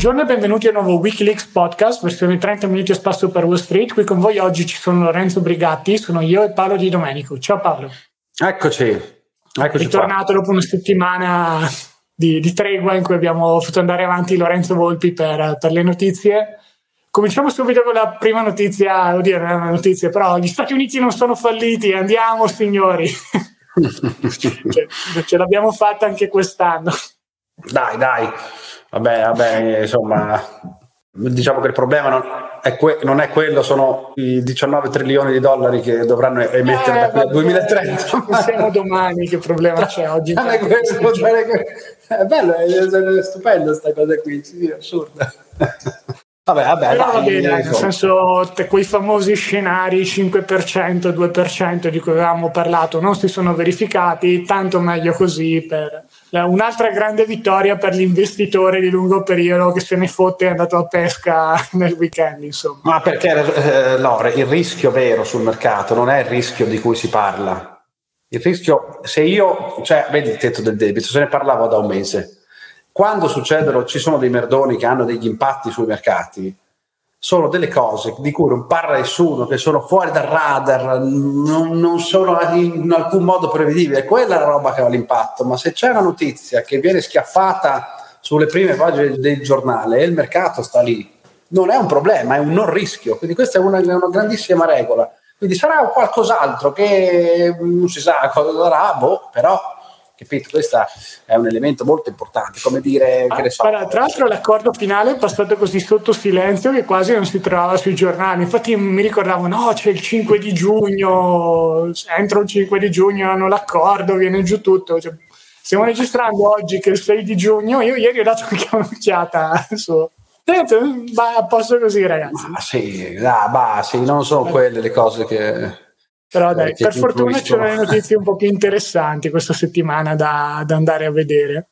Buongiorno e benvenuti a un nuovo Wikileaks podcast, versione 30 minuti a spasso per Wall Street. Qui con voi oggi ci sono Lorenzo Brigatti, sono io e Paolo Di Domenico. Ciao Paolo. Eccoci. Eccoci Ritornato qua. dopo una settimana di, di, tregua in cui abbiamo fatto andare avanti Lorenzo Volpi per, per, le notizie. Cominciamo subito con la prima notizia, oddio non è una notizia, però gli Stati Uniti non sono falliti, andiamo signori. cioè, ce l'abbiamo fatta anche quest'anno. Dai, dai. Vabbè, vabbè, insomma, diciamo che il problema non è, que- non è, quello, sono i 19 trilioni di dollari che dovranno emettere eh, da qui al 2030. Non siamo domani, che problema c'è oggi? è, quello, è bello, è, è stupendo questa cosa qui, sì, è assurda. Vabbè, vabbè, Però dai, bene, nel senso, quei famosi scenari 5%, 2% di cui avevamo parlato non si sono verificati, tanto meglio così per un'altra grande vittoria per l'investitore di lungo periodo che se ne fotte è andato a pesca nel weekend, insomma. Ma perché, eh, Lore, il rischio vero sul mercato non è il rischio di cui si parla. Il rischio, se io, cioè, vedi il tetto del debito, se ne parlavo da un mese quando succedono, ci sono dei merdoni che hanno degli impatti sui mercati, sono delle cose di cui non parla nessuno, che sono fuori dal radar, non, non sono in alcun modo prevedibili. Quella è la roba che ha l'impatto. Ma se c'è una notizia che viene schiaffata sulle prime pagine del giornale e il mercato sta lì, non è un problema, è un non rischio. Quindi questa è una, una grandissima regola. Quindi sarà qualcos'altro che non si sa cosa sarà, boh, però capito? Questo è un elemento molto importante, come dire, ah, so. Tra l'altro l'accordo finale è passato così sotto silenzio che quasi non si trovava sui giornali, infatti mi ricordavo, no, c'è il 5 di giugno, entro il 5 di giugno hanno l'accordo, viene giù tutto. Cioè, stiamo registrando oggi che è il 6 di giugno, io ieri ho dato anche un'occhiata su... Va a posto così, ragazzi. Ma sì, ah, bah, sì, non sono quelle le cose che però dai, per fortuna c'erano le notizie un po' più interessanti questa settimana da, da, andare a vedere.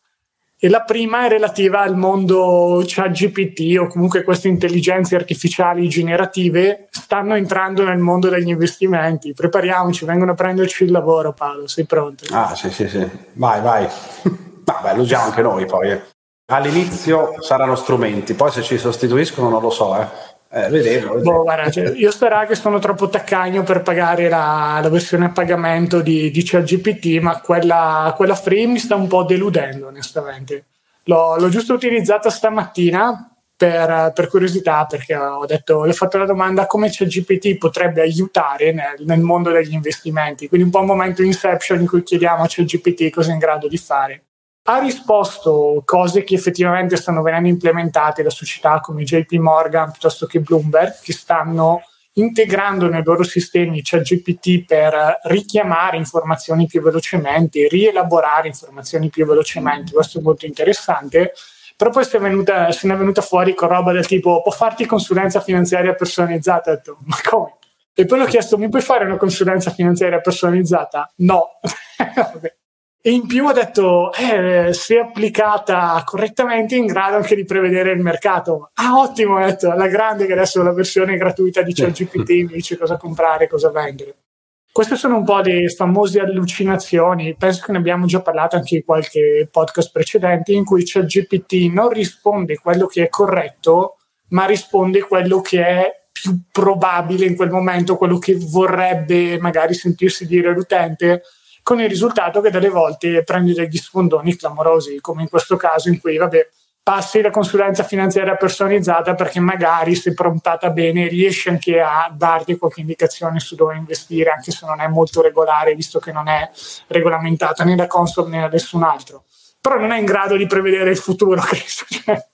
E la prima è relativa al mondo ChatGPT o comunque queste intelligenze artificiali generative stanno entrando nel mondo degli investimenti. Prepariamoci, vengono a prenderci il lavoro, Paolo. Sei pronto? Ah, sì, sì, sì. Vai, vai. Vabbè, lo usiamo anche noi poi. Eh. All'inizio saranno strumenti, poi se ci sostituiscono non lo so, eh. Eh, vedevo, Boh, guarda, cioè, io spero che sono troppo taccagno per pagare la, la versione a pagamento di, di ChatGPT, ma quella, quella, free mi sta un po' deludendo, onestamente. L'ho, l'ho giusto utilizzata stamattina per, per, curiosità, perché ho detto, le ho fatto la domanda come ChatGPT potrebbe aiutare nel, nel, mondo degli investimenti. Quindi un po' un momento inception in cui chiediamo a ChatGPT cosa è in grado di fare ha risposto cose che effettivamente stanno venendo implementate da società come JP Morgan piuttosto che Bloomberg, che stanno integrando nei loro sistemi ChatGPT per richiamare informazioni più velocemente, rielaborare informazioni più velocemente. Questo è molto interessante. Però poi se, ne è venuta fuori con roba del tipo può farti consulenza finanziaria personalizzata? Ho detto, ma come? E poi ho chiesto, mi puoi fare una consulenza finanziaria personalizzata? No. E in più ha detto, eh, se applicata correttamente è in grado anche di prevedere il mercato. Ah, ottimo, ha detto, alla grande che adesso la versione gratuita di ChatGPT mi dice cosa comprare, cosa vendere. Queste sono un po' le famose allucinazioni, penso che ne abbiamo già parlato anche in qualche podcast precedente, in cui ChatGPT non risponde quello che è corretto, ma risponde quello che è più probabile in quel momento, quello che vorrebbe magari sentirsi dire l'utente con il risultato che delle volte prendi degli sfondoni clamorosi, come in questo caso in cui, vabbè, passi la consulenza finanziaria personalizzata perché magari se prontata bene riesci anche a darti qualche indicazione su dove investire, anche se non è molto regolare, visto che non è regolamentata né da Consol né da nessun altro. Però non è in grado di prevedere il futuro. Cioè,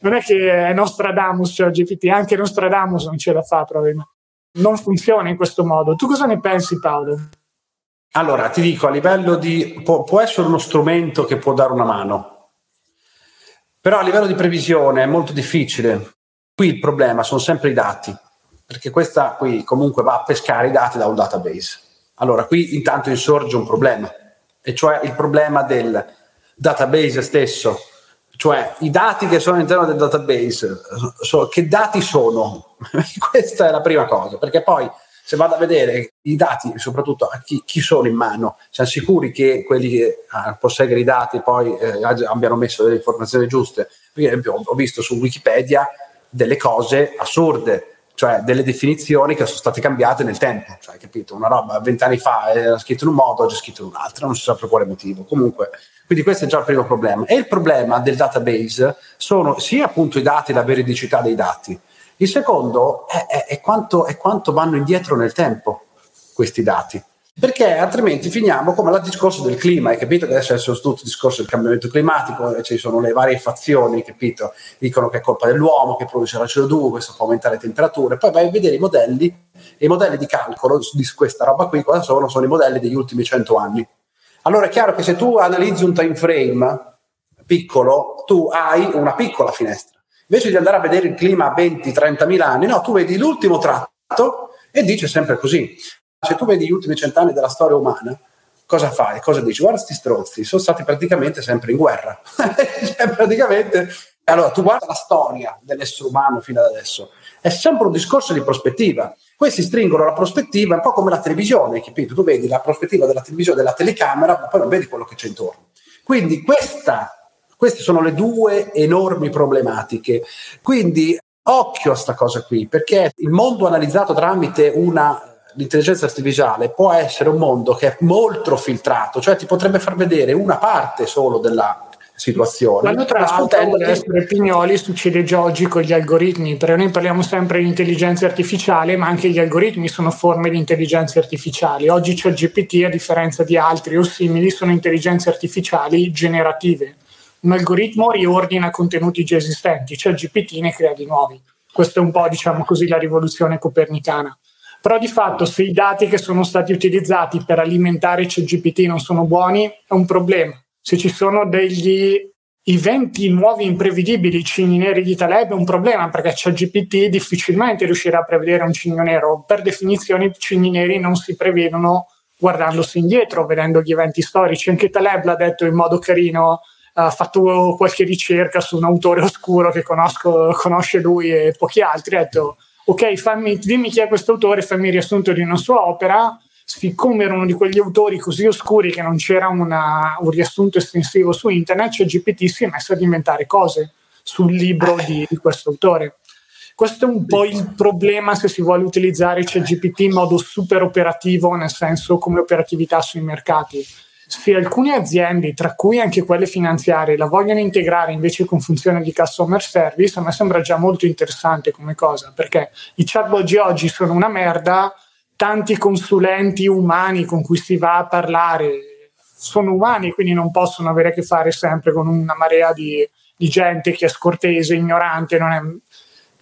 non è che è Nostradamus, cioè GPT, anche Nostradamus non ce la fa probabilmente. Non funziona in questo modo. Tu cosa ne pensi, Paolo? Allora, ti dico, a livello di... Può, può, essere uno strumento che può dare una mano, però a livello di previsione è molto difficile. Qui il problema sono sempre i dati, perché questa qui comunque va a pescare i dati da un database. Allora, qui intanto insorge un problema, e cioè il problema del database stesso, cioè i dati che sono all'interno del database, so, che dati sono? Questa è la prima cosa, perché poi se vado a vedere i dati, soprattutto a chi, chi sono in mano, siamo sicuri che quelli che ah, posseggono i dati poi eh, abbiano messo delle informazioni giuste? Per esempio, ho visto su Wikipedia delle cose assurde, cioè delle definizioni che sono state cambiate nel tempo, cioè, capito? Una roba vent'anni fa era scritto in un modo, oggi è scritto in un altro, non si sa per quale motivo. Comunque, quindi questo è già il primo problema. E il problema del database sono sia appunto i dati, la veridicità dei dati. Il secondo è, è, è, quanto, è quanto vanno indietro nel tempo questi dati perché altrimenti finiamo come il discorso del clima, hai capito che adesso è tutto il discorso del cambiamento climatico, ci sono le varie fazioni, capito? Dicono che è colpa dell'uomo che produce la CO2, questo fa aumentare le temperature, poi vai a vedere i modelli, i modelli di calcolo di questa roba qui, cosa sono? Sono i modelli degli ultimi 100 anni. Allora è chiaro che se tu analizzi un time frame piccolo, tu hai una piccola finestra. Invece di andare a vedere il clima a 20-30 mila anni, no, tu vedi l'ultimo tratto e dice sempre così se tu vedi gli ultimi cent'anni della storia umana, cosa fai? Cosa dici? Guarda questi strozzi, sono stati praticamente sempre in guerra. cioè, praticamente... Allora, tu guarda la storia dell'essere umano fino ad adesso, è sempre un discorso di prospettiva. Questi stringono la prospettiva un po' come la televisione, capito? Tu vedi la prospettiva della televisione, della telecamera, ma poi non vedi quello che c'è intorno. Quindi questa, queste sono le due enormi problematiche. Quindi occhio a questa cosa qui, perché il mondo analizzato tramite una l'intelligenza artificiale può essere un mondo che è molto filtrato, cioè ti potrebbe far vedere una parte solo della situazione. Quando tra l'altro essere Pignoli succede già oggi con gli algoritmi, perché noi parliamo sempre di intelligenza artificiale, ma anche gli algoritmi sono forme di intelligenza artificiali. Oggi c'è GPT, a differenza di altri o simili, sono intelligenze artificiali generative. Un algoritmo riordina contenuti già esistenti, c'è GPT ne crea di nuovi. Questa è un po', diciamo così, la rivoluzione copernicana. Però di fatto se i dati che sono stati utilizzati per alimentare CGPT non sono buoni è un problema. Se ci sono degli eventi nuovi imprevedibili, cigni neri di Taleb è un problema perché CGPT difficilmente riuscirà a prevedere un cigno nero. Per definizione i cigni neri non si prevedono guardandosi indietro, vedendo gli eventi storici. Anche Taleb l'ha detto in modo carino, ha fatto qualche ricerca su un autore oscuro che conosco, conosce lui e pochi altri, ha detto ok, fammi, dimmi chi è questo autore, fammi il riassunto di una sua opera. Siccome era uno di quegli autori così oscuri che non c'era una, un riassunto estensivo su internet, cioè GPT si è messo ad inventare cose sul libro di, di questo autore. Questo è un po' il problema se si vuole utilizzare CGPT in modo super operativo, nel senso come operatività sui mercati se alcune aziende, tra cui anche quelle finanziarie, la vogliono integrare invece con funzione di customer service, a me sembra già molto interessante come cosa, perché i chatbot di oggi sono una merda, tanti consulenti umani con cui si va a parlare sono umani, quindi non possono avere a che fare sempre con una marea di, di gente che è scortese, ignorante, non è,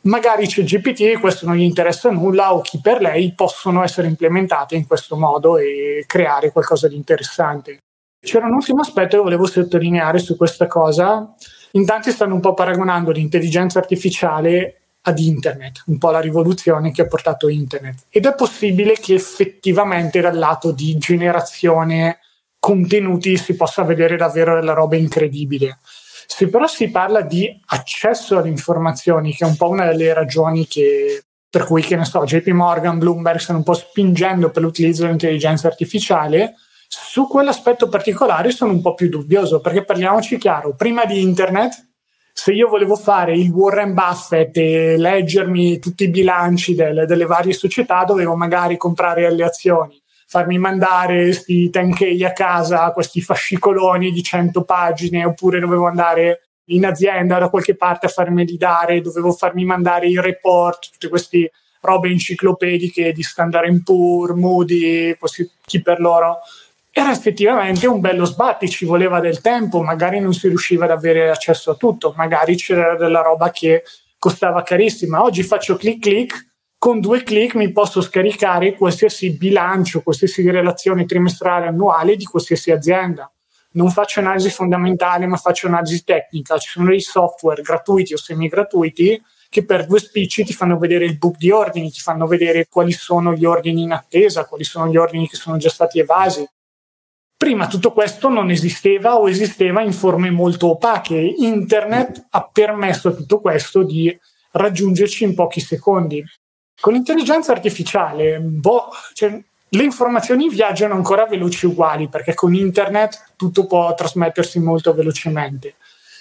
magari c'è GPT e questo non gli interessa nulla o chi per lei possono essere implementate in questo modo e creare qualcosa di interessante. C'era un ultimo aspetto che volevo sottolineare su questa cosa. In tanti stanno un po' paragonando l'intelligenza artificiale ad internet, un po' la rivoluzione che ha portato internet. Ed è possibile che effettivamente dal lato di generazione contenuti si possa vedere davvero della roba incredibile. Se però si parla di accesso alle informazioni, che è un po' una delle ragioni che, per cui, che ne so, JP Morgan, Bloomberg stanno un po' spingendo per l'utilizzo dell'intelligenza artificiale, su quell'aspetto particolare sono un po' più dubbioso, perché parliamoci chiaro, prima di internet, se io volevo fare il Warren Buffett e leggermi tutti i bilanci delle, delle varie società, dovevo magari comprare le azioni farmi mandare questi 10 a casa, questi fascicoloni di 100 pagine, oppure dovevo andare in azienda da qualche parte a farmeli dare, dovevo farmi mandare i report, tutte queste robe enciclopediche di Standard Poor, Moody, così, chi per loro. Era effettivamente un bello sbatti, ci voleva del tempo, magari non si riusciva ad avere accesso a tutto, magari c'era della roba che costava carissima. Oggi faccio clic clic, con due clic mi posso scaricare qualsiasi bilancio, qualsiasi relazione trimestrale annuale di qualsiasi azienda. Non faccio analisi fondamentale, ma faccio analisi tecnica. Ci sono dei software gratuiti o semi gratuiti che per due spicci ti fanno vedere il book di ordini, ti fanno vedere quali sono gli ordini in attesa, quali sono gli ordini che sono già stati evasi. Prima tutto questo non esisteva o esisteva in forme molto opache. Internet ha permesso a tutto questo di raggiungerci in pochi secondi Con l'intelligenza artificiale, boh, cioè, le informazioni viaggiano ancora veloci uguali perché con internet tutto può trasmettersi molto velocemente.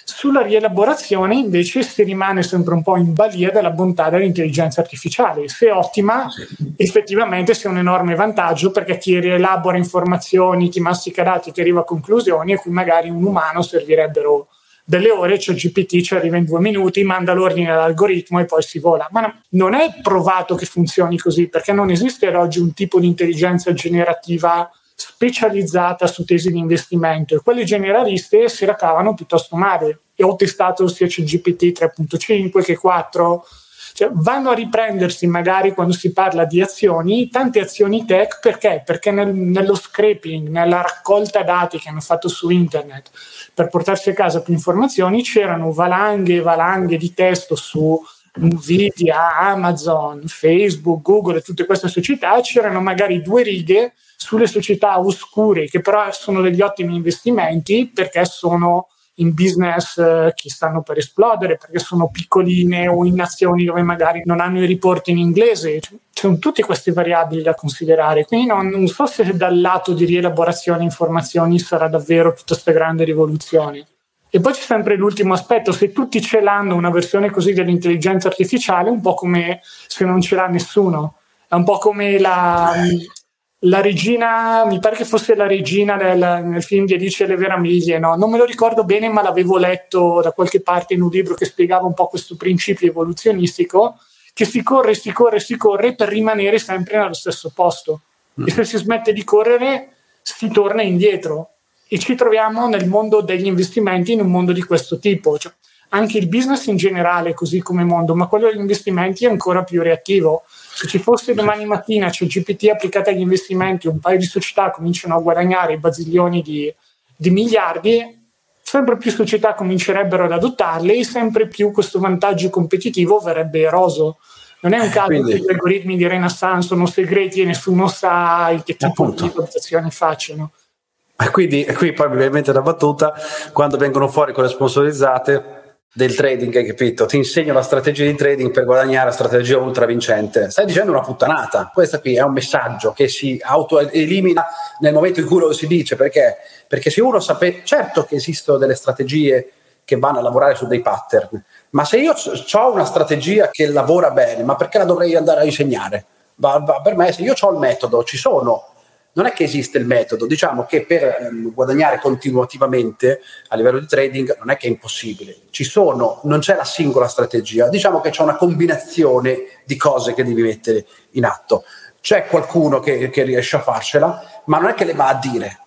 Sulla rielaborazione invece si rimane sempre un po' in balia della bontà dell'intelligenza artificiale. Se ottima, effettivamente sia un enorme vantaggio perché ti rielabora informazioni, ti mastica dati, ti arriva a conclusioni e qui magari un umano servirebbero delle ore, cioè GPT ci arriva in due minuti, manda l'ordine all'algoritmo e poi si vola. Ma no, non è provato che funzioni così perché non esiste ad oggi un tipo di intelligenza generativa specializzata su tesi di investimento e quelle generaliste si racavano piuttosto male. E ho testato sia GPT 3.5 che 4, cioè, vanno a riprendersi magari quando si parla di azioni, tante azioni tech, perché? Perché nel, nello scraping, nella raccolta dati che hanno fatto su internet per portarsi a casa più informazioni, c'erano valanghe e valanghe di testo su Nvidia, Amazon, Facebook, Google e tutte queste società, c'erano magari due righe sulle società oscure che però sono degli ottimi investimenti perché sono in business eh, che stanno per esplodere, perché sono piccoline o in nazioni dove magari non hanno i riporti in inglese. Ci sono tutte queste variabili da considerare. Quindi non, non so se dal lato di rielaborazione informazioni sarà davvero tutta questa grande rivoluzione. E poi c'è sempre l'ultimo aspetto, se tutti ce l'hanno una versione così dell'intelligenza artificiale, un po' come se non ce l'ha nessuno. È un po' come la, la regina, mi pare che fosse la regina nel, nel film di Alice e le Meraviglie, no? non me lo ricordo bene, ma l'avevo letto da qualche parte in un libro che spiegava un po' questo principio evoluzionistico, che si corre, si corre, si corre per rimanere sempre nello stesso posto. Mm. E se si smette di correre, si torna indietro. E ci troviamo nel mondo degli investimenti in un mondo di questo tipo. Cioè, anche il business in generale, così come mondo, ma quello degli investimenti è ancora più reattivo se ci fosse domani mattina c'è GPT applicato agli investimenti, un paio di società cominciano a guadagnare bazilioni di, di miliardi, sempre più società comincerebbero ad adottarle e sempre più questo vantaggio competitivo verrebbe eroso. Non è un caso Quindi, che gli algoritmi di Renaissance sono segreti e nessuno sa che tipo appunto. di valutazione facciano. Quindi, qui poi viene una battuta, quando vengono fuori quelle sponsorizzate, del trading, hai capito? Ti insegno la strategia di trading per guadagnare la strategia ultra vincente. Stai dicendo una puttanata. Questo qui è un messaggio che si autoelimina nel momento in cui lo si dice. Perché? Perché se uno sapesse, certo che esistono delle strategie che vanno a lavorare su dei pattern, ma se io ho una strategia che lavora bene, ma perché la dovrei andare a insegnare? Va, va, per me, se io ho il metodo, ci sono non è che esiste il metodo, diciamo che per ehm, guadagnare continuativamente a livello di trading non è che è impossibile, ci sono, non c'è la singola strategia, diciamo che c'è una combinazione di cose che devi mettere in atto. C'è qualcuno che, che riesce a farcela, ma non è che le va a dire,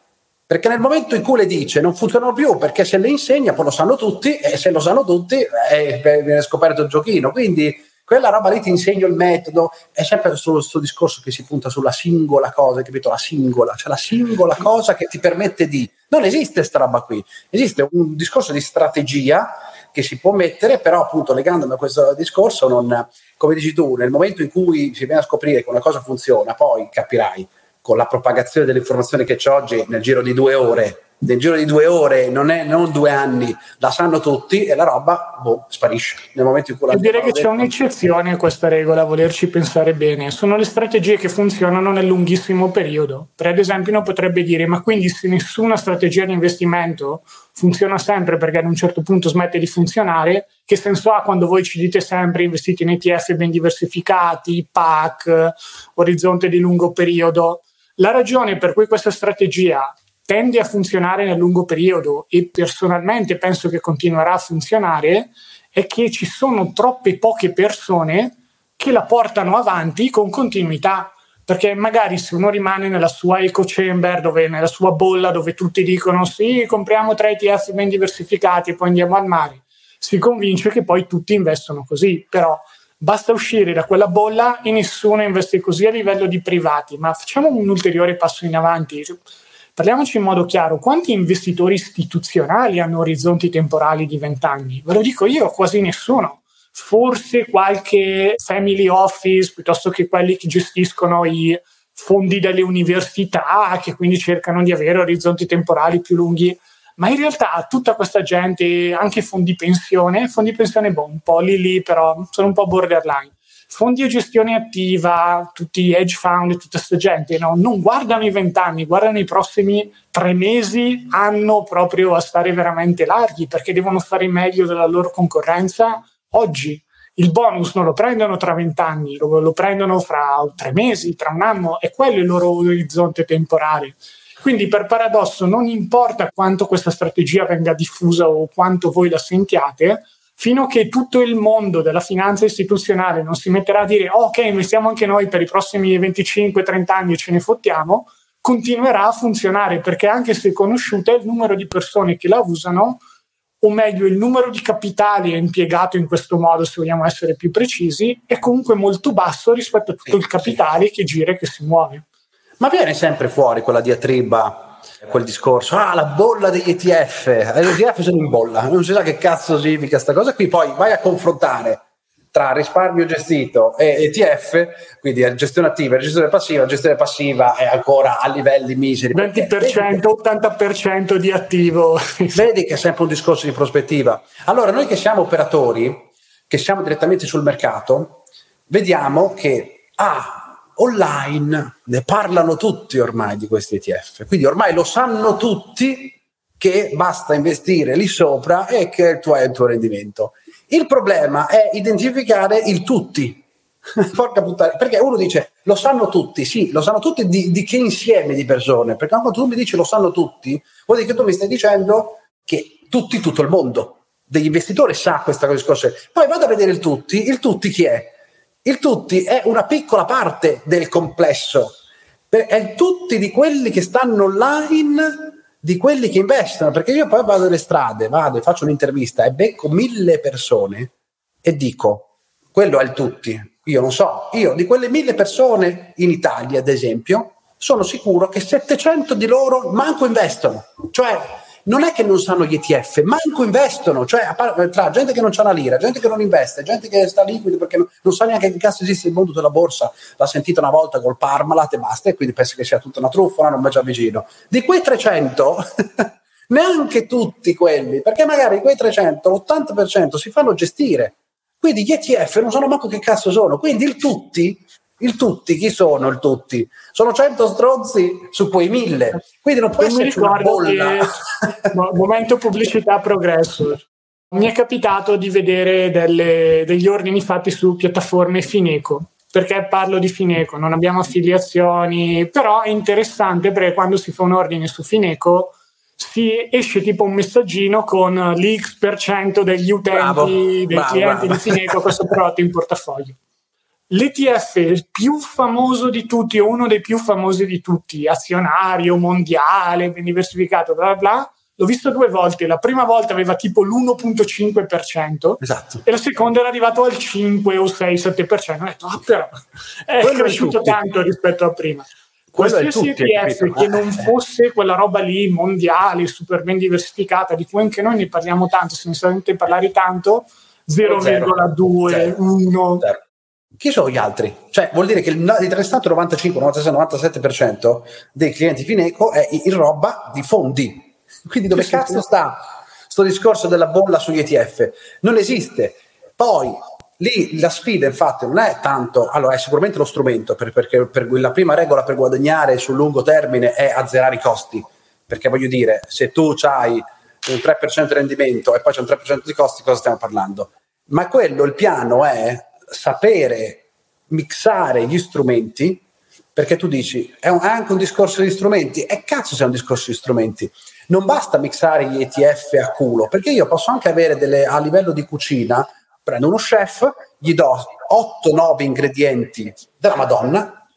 perché nel momento in cui le dice non funzionano più perché se le insegna poi lo sanno tutti e se lo sanno tutti eh, viene scoperto il giochino. Quindi quella roba lì ti insegno il metodo, è sempre questo discorso che si punta sulla singola cosa, capito? La singola, cioè la singola cosa che ti permette di... Non esiste questa roba qui, esiste un discorso di strategia che si può mettere, però appunto legandomi a questo discorso, non, come dici tu, nel momento in cui si viene a scoprire che una cosa funziona, poi capirai con la propagazione dell'informazione che c'è oggi nel giro di due ore nel giro di due ore, non, è, non due anni, la sanno tutti e la roba boh, sparisce nel momento in cui la direi che c'è un'eccezione a questa regola, a volerci pensare bene. Sono le strategie che funzionano nel lunghissimo periodo. Per ad esempio, uno potrebbe dire: ma quindi se nessuna strategia di investimento funziona sempre perché ad un certo punto smette di funzionare, che senso ha quando voi ci dite sempre investite in ETF ben diversificati, PAC, orizzonte di lungo periodo? La ragione per cui questa strategia tende a funzionare nel lungo periodo e personalmente penso che continuerà a funzionare è che ci sono troppe poche persone che la portano avanti con continuità perché magari se uno rimane nella sua eco chamber, dove, nella sua bolla dove tutti dicono sì, compriamo tre ETF ben diversificati e poi andiamo al mare, si convince che poi tutti investono così, però basta uscire da quella bolla e nessuno investe così a livello di privati, ma facciamo un ulteriore passo in avanti Parliamoci in modo chiaro, quanti investitori istituzionali hanno orizzonti temporali di vent'anni? Ve lo dico io, quasi nessuno. Forse qualche family office, piuttosto che quelli che gestiscono i fondi delle università, che quindi cercano di avere orizzonti temporali più lunghi. Ma in realtà tutta questa gente, anche fondi pensione, fondi pensione boh, un po' lì lì, però sono un po' borderline fondi a gestione attiva, tutti gli hedge fund, tutta questa gente, no? non guardano i vent'anni, guardano i prossimi tre mesi, anno proprio a stare veramente larghi perché devono fare meglio della loro concorrenza oggi. Il bonus non lo prendono tra vent'anni, lo, lo prendono fra tre mesi, tra un anno, e quello è il loro orizzonte temporale. Quindi per paradosso non importa quanto questa strategia venga diffusa o quanto voi la sentiate, fino a che tutto il mondo della finanza istituzionale non si metterà a dire ok, investiamo anche noi per i prossimi 25-30 anni e ce ne fottiamo, continuerà a funzionare perché anche se conosciuta il numero di persone che la usano, o meglio il numero di capitali impiegato in questo modo, se vogliamo essere più precisi, è comunque molto basso rispetto a tutto il capitale che gira e che si muove. Ma viene sempre fuori quella diatriba quel discorso, ah la bolla degli ETF, gli ETF sono in bolla, non si sa che cazzo significa questa cosa qui, poi vai a confrontare tra risparmio gestito e ETF, quindi gestione attiva e gestione passiva, gestione passiva è ancora a livelli miseri. 20%, 80% di attivo. Vedi che è sempre un discorso di prospettiva. Allora, noi che siamo operatori, che siamo direttamente sul mercato, vediamo che ah, online ne parlano tutti ormai di questi ETF, quindi ormai lo sanno tutti che basta investire lì sopra e che tuo è il tuo rendimento. Il problema è identificare il tutti. Porca puttana, perché uno dice lo sanno tutti, sì, lo sanno tutti di, di che insieme di persone? Perché quando tu mi dici lo sanno tutti, vuol dire che tu mi stai dicendo che tutti, tutto il mondo degli investitori sa questa cosa. Poi vado a vedere il tutti, il tutti chi è? Il tutti è una piccola parte del complesso, è il tutti di quelli che stanno online, di quelli che investono, perché io poi vado nelle strade, vado e faccio un'intervista e becco mille persone e dico, quello è il tutti. Io non so, io di quelle mille persone in Italia, ad esempio, sono sicuro che 700 di loro manco investono. Cioè, non è che non sanno gli ETF, manco investono, cioè tra gente che non ha la lira, gente che non investe, gente che sta liquido perché non, non sa neanche che cazzo esiste il mondo della borsa, l'ha sentita una volta col Parmalat e basta e quindi pensa che sia tutta una truffa, non mi già vicino. Di quei 300 neanche tutti quelli, perché magari quei 300, l'80% si fanno gestire. Quindi gli ETF non sanno manco che cazzo sono, quindi il tutti il tutti, chi sono il tutti? Sono 100 stronzi su quei 1000, quindi non può essere una bolla. momento pubblicità progresso. Mi è capitato di vedere delle, degli ordini fatti su piattaforme Fineco, perché parlo di Fineco, non abbiamo affiliazioni, però è interessante perché quando si fa un ordine su Fineco si esce tipo un messaggino con l'X% degli utenti, bravo, dei bravo, clienti bravo. di Fineco questo prodotto in portafoglio. L'ETF più famoso di tutti, o uno dei più famosi di tutti, azionario mondiale, ben diversificato, bla bla bla, l'ho visto due volte. La prima volta aveva tipo l'1,5% esatto. e la seconda era arrivato al 5 o 6-7%. Ho detto, ah, però è Quello cresciuto è tanto rispetto a prima. Qualsiasi ETF che non fosse quella roba lì mondiale, super ben diversificata, di cui anche noi ne parliamo tanto, se ne sente parlare tanto, 0,2, 1. Chi sono gli altri? Cioè, vuol dire che il, restante 95, 96, 97% dei clienti Fineco è in roba di fondi. Quindi dove cazzo sta sto discorso della bolla sugli ETF? Non esiste. Poi lì la sfida infatti non è tanto, allora è sicuramente lo strumento per, perché per, la prima regola per guadagnare sul lungo termine è azzerare i costi, perché voglio dire, se tu hai un 3% di rendimento e poi c'è un 3% di costi, cosa stiamo parlando? Ma quello, il piano è sapere mixare gli strumenti, perché tu dici è, un, è anche un discorso di strumenti, e cazzo se è un discorso di strumenti. Non basta mixare gli ETF a culo, perché io posso anche avere delle, a livello di cucina, prendo uno chef, gli do 8-9 ingredienti della Madonna,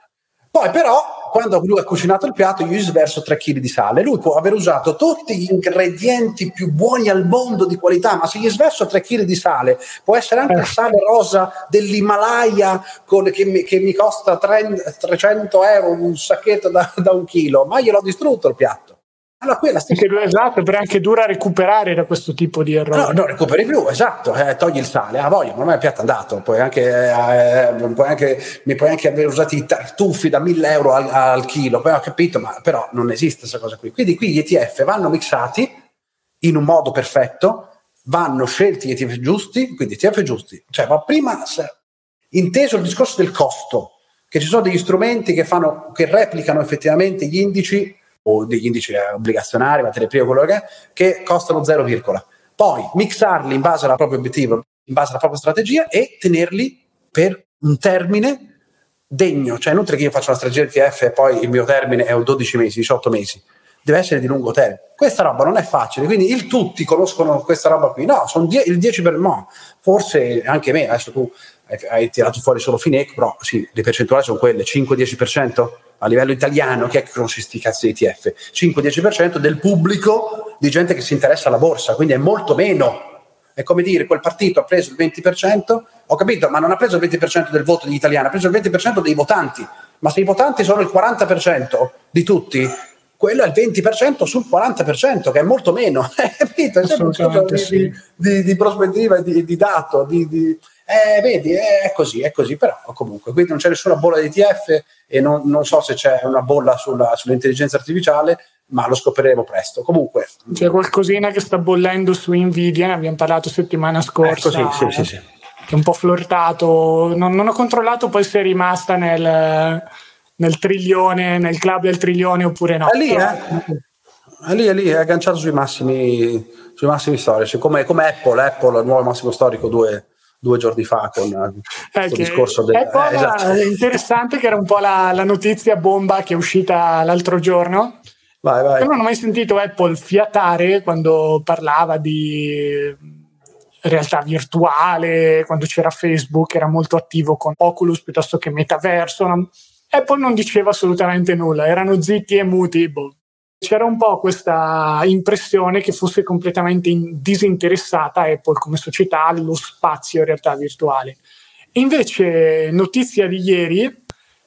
poi però quando lui ha cucinato il piatto io gli sverso 3 kg di sale. Lui può aver usato tutti gli ingredienti più buoni al mondo di qualità, ma se gli sverso 3 kg di sale, può essere anche il eh. sale rosa dell'Himalaya con, che, mi, che, mi, costa 30, 300 euro un sacchetto da, da un chilo, ma gliel'ho distrutto il piatto. Allora, quella stessa... Esatto, però è anche dura recuperare da questo tipo di errore. No, non recuperi più, esatto, eh, togli il sale, ah voglia, ormai è piatto andato, puoi anche, eh, puoi anche, mi puoi anche aver usato i tartufi da 1000 euro al, al chilo, poi ho capito, ma però non esiste questa cosa qui. Quindi qui gli ETF vanno mixati in un modo perfetto, vanno scelti gli ETF giusti, quindi ETF giusti, cioè ma prima inteso il discorso del costo, che ci sono degli strumenti che, fanno, che replicano effettivamente gli indici o degli indici obbligazionari, materie prime, quello che è, che costano 0, poi mixarli in base al proprio obiettivo, in base alla propria strategia e tenerli per un termine degno, cioè inutile che io faccia una strategia ETF e poi il mio termine è 12 mesi, 18 mesi, deve essere di lungo termine. Questa roba non è facile, quindi il tutti conoscono questa roba qui, no, sono die- il 10 per no, forse anche me, adesso tu hai, hai tirato fuori solo Finec, però sì, le percentuali sono quelle, 5-10% a livello italiano, chi è che conosce questi cazzi di ETF? 5-10% del pubblico di gente che si interessa alla borsa, quindi è molto meno. È come dire, quel partito ha preso il 20%, ho capito, ma non ha preso il 20% del voto degli italiani, ha preso il 20% dei votanti. Ma se i votanti sono il 40% di tutti, quello è il 20% sul 40%, che è molto meno. Capito? C'è un di, di, di, prospettiva di, di, dato. Di, eh, vedi, è così, è così, però comunque, quindi non c'è nessuna bolla di ETF e non, non so se c'è una bolla sulla, sull'intelligenza artificiale, ma lo scopriremo presto. Comunque, c'è qualcosina che sta bollendo su Nvidia, ne abbiamo parlato settimana scorsa. Ecco, sì, sì, sì, che è un po' flirtato. Non, non, ho controllato poi se è rimasta nel, nel, trilione, nel club del trilione oppure no. È lì, eh? È lì, è lì, è agganciato sui massimi, sui massimi storici, come, come Apple, Apple, il nuovo massimo storico due due giorni fa con eh, il discorso del... È eh, esatto. interessante che era un po' la, la, notizia bomba che è uscita l'altro giorno. Vai, vai. Io non ho mai sentito Apple fiatare quando parlava di realtà virtuale, quando c'era Facebook, era molto attivo con Oculus piuttosto che Metaverso. Apple non diceva assolutamente nulla, erano zitti e muti. Boh c'era un po' questa impressione che fosse completamente disinteressata Apple come società allo spazio in realtà virtuale. Invece, notizia di ieri,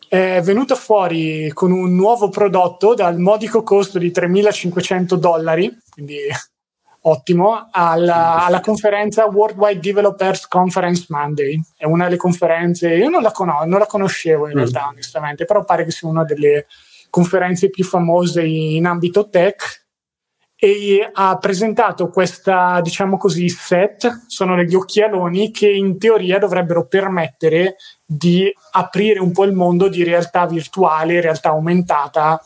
è venuta fuori con un nuovo prodotto dal modico costo di 3.500 dollari, quindi ottimo, alla, alla, conferenza Worldwide Developers Conference Monday. È una delle conferenze, io non la, conosco, non la conoscevo in mm. realtà, onestamente, però pare che sia una delle conferenze più famose in ambito tech e ha presentato questa, diciamo così, set, sono degli occhialoni che in teoria dovrebbero permettere di aprire un po' il mondo di realtà virtuale, realtà aumentata.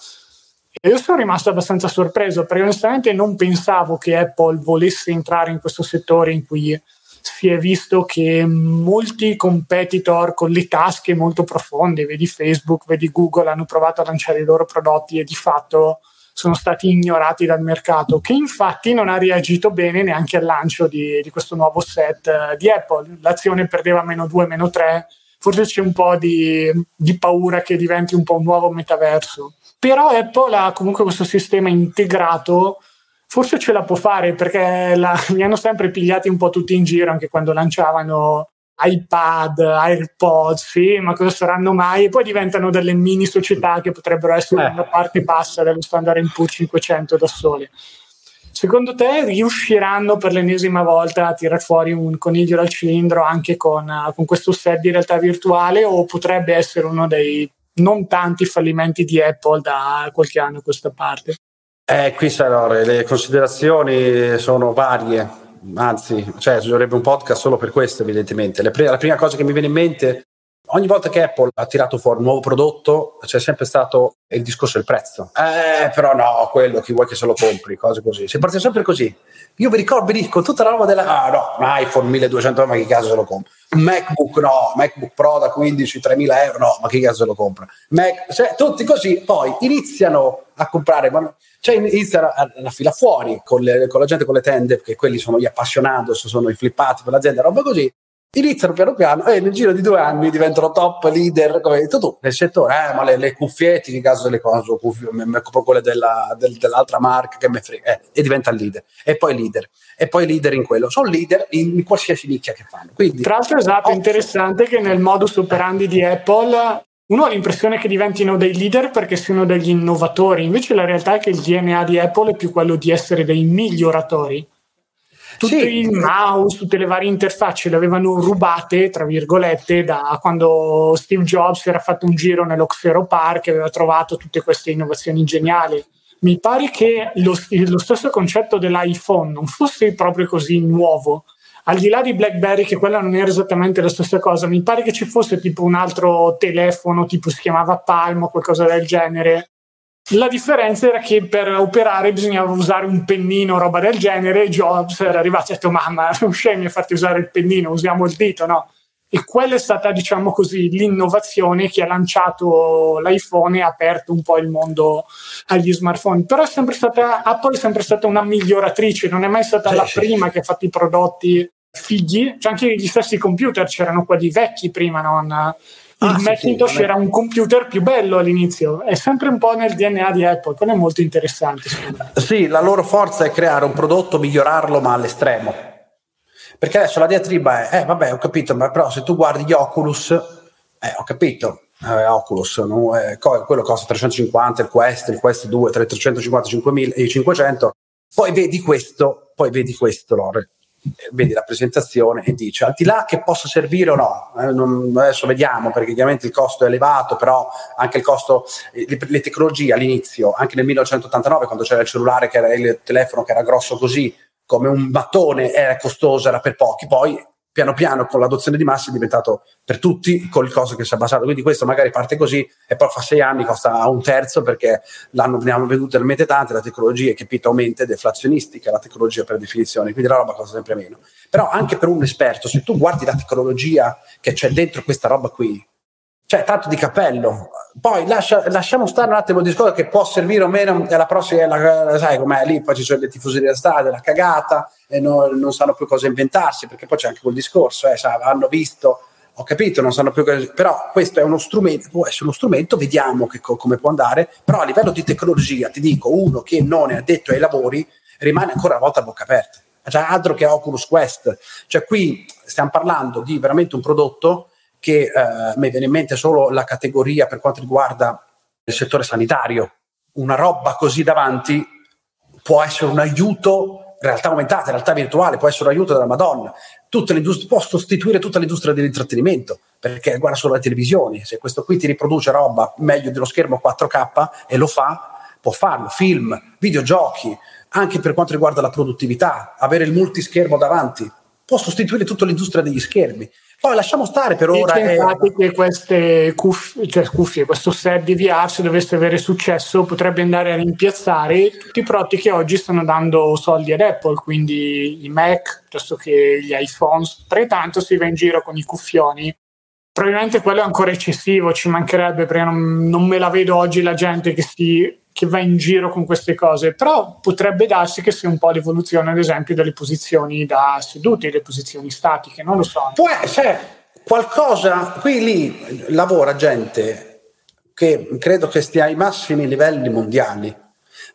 E io sono rimasto abbastanza sorpreso perché onestamente non pensavo che Apple volesse entrare in questo settore in cui si è visto che molti competitor con le tasche molto profonde, vedi Facebook, vedi Google, hanno provato a lanciare i loro prodotti e di fatto sono stati ignorati dal mercato, che infatti non ha reagito bene neanche al lancio di, di questo nuovo set uh, di Apple. L'azione perdeva meno 2, meno 3, forse c'è un po' di, di paura che diventi un po' un nuovo metaverso. Però Apple ha comunque questo sistema integrato forse ce la può fare perché la, mi hanno sempre pigliati un po' tutti in giro anche quando lanciavano iPad, AirPods, sì, ma cosa saranno mai? E poi diventano delle mini società che potrebbero essere eh. una parte bassa dello standard input 500 da sole. Secondo te riusciranno per l'ennesima volta a tirare fuori un coniglio dal cilindro anche con, con questo set di realtà virtuale o potrebbe essere uno dei non tanti fallimenti di Apple da qualche anno a questa parte? Eh, qui Salore, le considerazioni sono varie, anzi, cioè, ci un podcast solo per questo, evidentemente. Pre- la prima cosa che mi viene in mente, ogni volta che Apple ha tirato fuori un nuovo prodotto, c'è sempre stato il discorso del prezzo. Eh, però no, quello, chi vuoi che se lo compri, cose così. Si parte sempre così. Io vi ricordo, vi dico, tutta la roba della... Ah no, un iPhone 1200 euro, ma chi caso se lo compra? MacBook no, MacBook Pro da 15, 3000 euro, no, ma chi caso se lo compra? Mac, cioè, tutti così, poi iniziano a comprare... Ma, cioè inizia la, fila fuori con, le, con, la gente con le tende, perché quelli sono gli appassionados, sono i flippati per l'azienda, roba così. Iniziano piano piano e nel giro di due anni diventano top leader, come hai detto tu, nel settore. Eh, ma le, le cuffiette, in caso delle cose, cuffie, mi compro quelle della, del, dell'altra marca che mi frega, eh, e diventa leader. E poi leader. E poi leader in quello. Sono leader in, qualsiasi nicchia che fanno. Quindi, Tra l'altro, esatto, è interessante che nel modus operandi di Apple uno ha l'impressione che diventino dei leader perché siano degli innovatori, invece la realtà è che il DNA di Apple è più quello di essere dei miglioratori. Tutti sì. i mouse, tutte le varie interfacce le avevano rubate, tra virgolette, da quando Steve Jobs era fatto un giro nello Xero Park e aveva trovato tutte queste innovazioni geniali. Mi pare che lo, lo stesso concetto dell'iPhone non fosse proprio così nuovo, al di là di BlackBerry, che quella non era esattamente la stessa cosa, mi pare che ci fosse tipo un altro telefono, tipo si chiamava Palmo, qualcosa del genere. La differenza era che per operare bisognava usare un pennino, roba del genere. Jobs era arrivato e ha detto: Mamma, non scemi a farti usare il pennino, usiamo il dito, no? E quella è stata, diciamo così, l'innovazione che ha lanciato l'iPhone e ha aperto un po' il mondo agli smartphone. Però è sempre stata, Apple è sempre stata una miglioratrice, non è mai stata sì, la sì. prima che ha fatto i prodotti fighi. Cioè anche gli stessi computer c'erano quelli vecchi prima, non il ah, Macintosh sì, era un computer più bello all'inizio, è sempre un po' nel DNA di Apple, quello è molto interessante. Sì, la loro forza è creare un prodotto, migliorarlo, ma all'estremo. Perché adesso la diatriba è, eh vabbè ho capito, ma però se tu guardi gli Oculus, eh ho capito, eh, Oculus, no? eh, quello costa 350, il Quest, il Quest 2, 355.500, poi vedi questo, poi vedi questo, Lore, vedi la presentazione e dice al di là che possa servire o no, eh, non, adesso vediamo perché chiaramente il costo è elevato, però anche il costo, le, le, tecnologie all'inizio, anche nel 1989 quando c'era il cellulare che era il telefono che era grosso così, come un mattone era costoso, era per pochi, poi piano piano con l'adozione di massa è diventato per tutti con il costo che si è abbassato. Quindi questo magari parte così e poi fa sei anni, costa un terzo perché l'hanno, ne hanno talmente tante, la tecnologia è capito aumenta è deflazionistica la tecnologia per definizione, quindi la roba costa sempre meno. Però anche per un esperto, se tu guardi la tecnologia che c'è dentro questa roba qui, cioè tanto di cappello. Poi lascia, lasciamo stare un attimo il discorso che può servire o meno, è la prossima, la, sai com'è lì, poi ci sono le tifoserie da stadio, la cagata, e non, non, sanno più cosa inventarsi, perché poi c'è anche quel discorso, eh, sa, hanno visto, ho capito, non sanno più cosa, però questo è uno strumento, può essere uno strumento, vediamo che, come può andare, però a livello di tecnologia, ti dico, uno che non è addetto ai lavori rimane ancora una volta a bocca aperta, cioè altro che Oculus Quest, cioè qui stiamo parlando di veramente un prodotto che eh, mi viene in mente solo la categoria per quanto riguarda il settore sanitario. Una roba così davanti può essere un aiuto, realtà aumentata, realtà virtuale, può essere un aiuto della Madonna. può sostituire tutta l'industria dell'intrattenimento, perché guarda solo le televisioni, se questo qui ti riproduce roba meglio dello schermo 4K e lo fa, può farlo, film, videogiochi, anche per quanto riguarda la produttività, avere il multischermo davanti, può sostituire tutta l'industria degli schermi. Poi lasciamo stare per ora. E infatti eh, che queste cuffie, cioè cuffie, questo set di VR, se dovesse avere successo, potrebbe andare a rimpiazzare tutti i prodotti che oggi stanno dando soldi ad Apple, quindi i Mac, piuttosto che gli iPhone. Tra tanto si va in giro con i cuffioni. Probabilmente quello è ancora eccessivo, ci mancherebbe perché non, non me la vedo oggi la gente che si che va in giro con queste cose, però potrebbe darsi che sia un po' l'evoluzione, ad esempio, delle posizioni da seduti, le posizioni statiche, non lo so. Può essere qualcosa, qui lì lavora gente che credo che stia ai massimi livelli mondiali.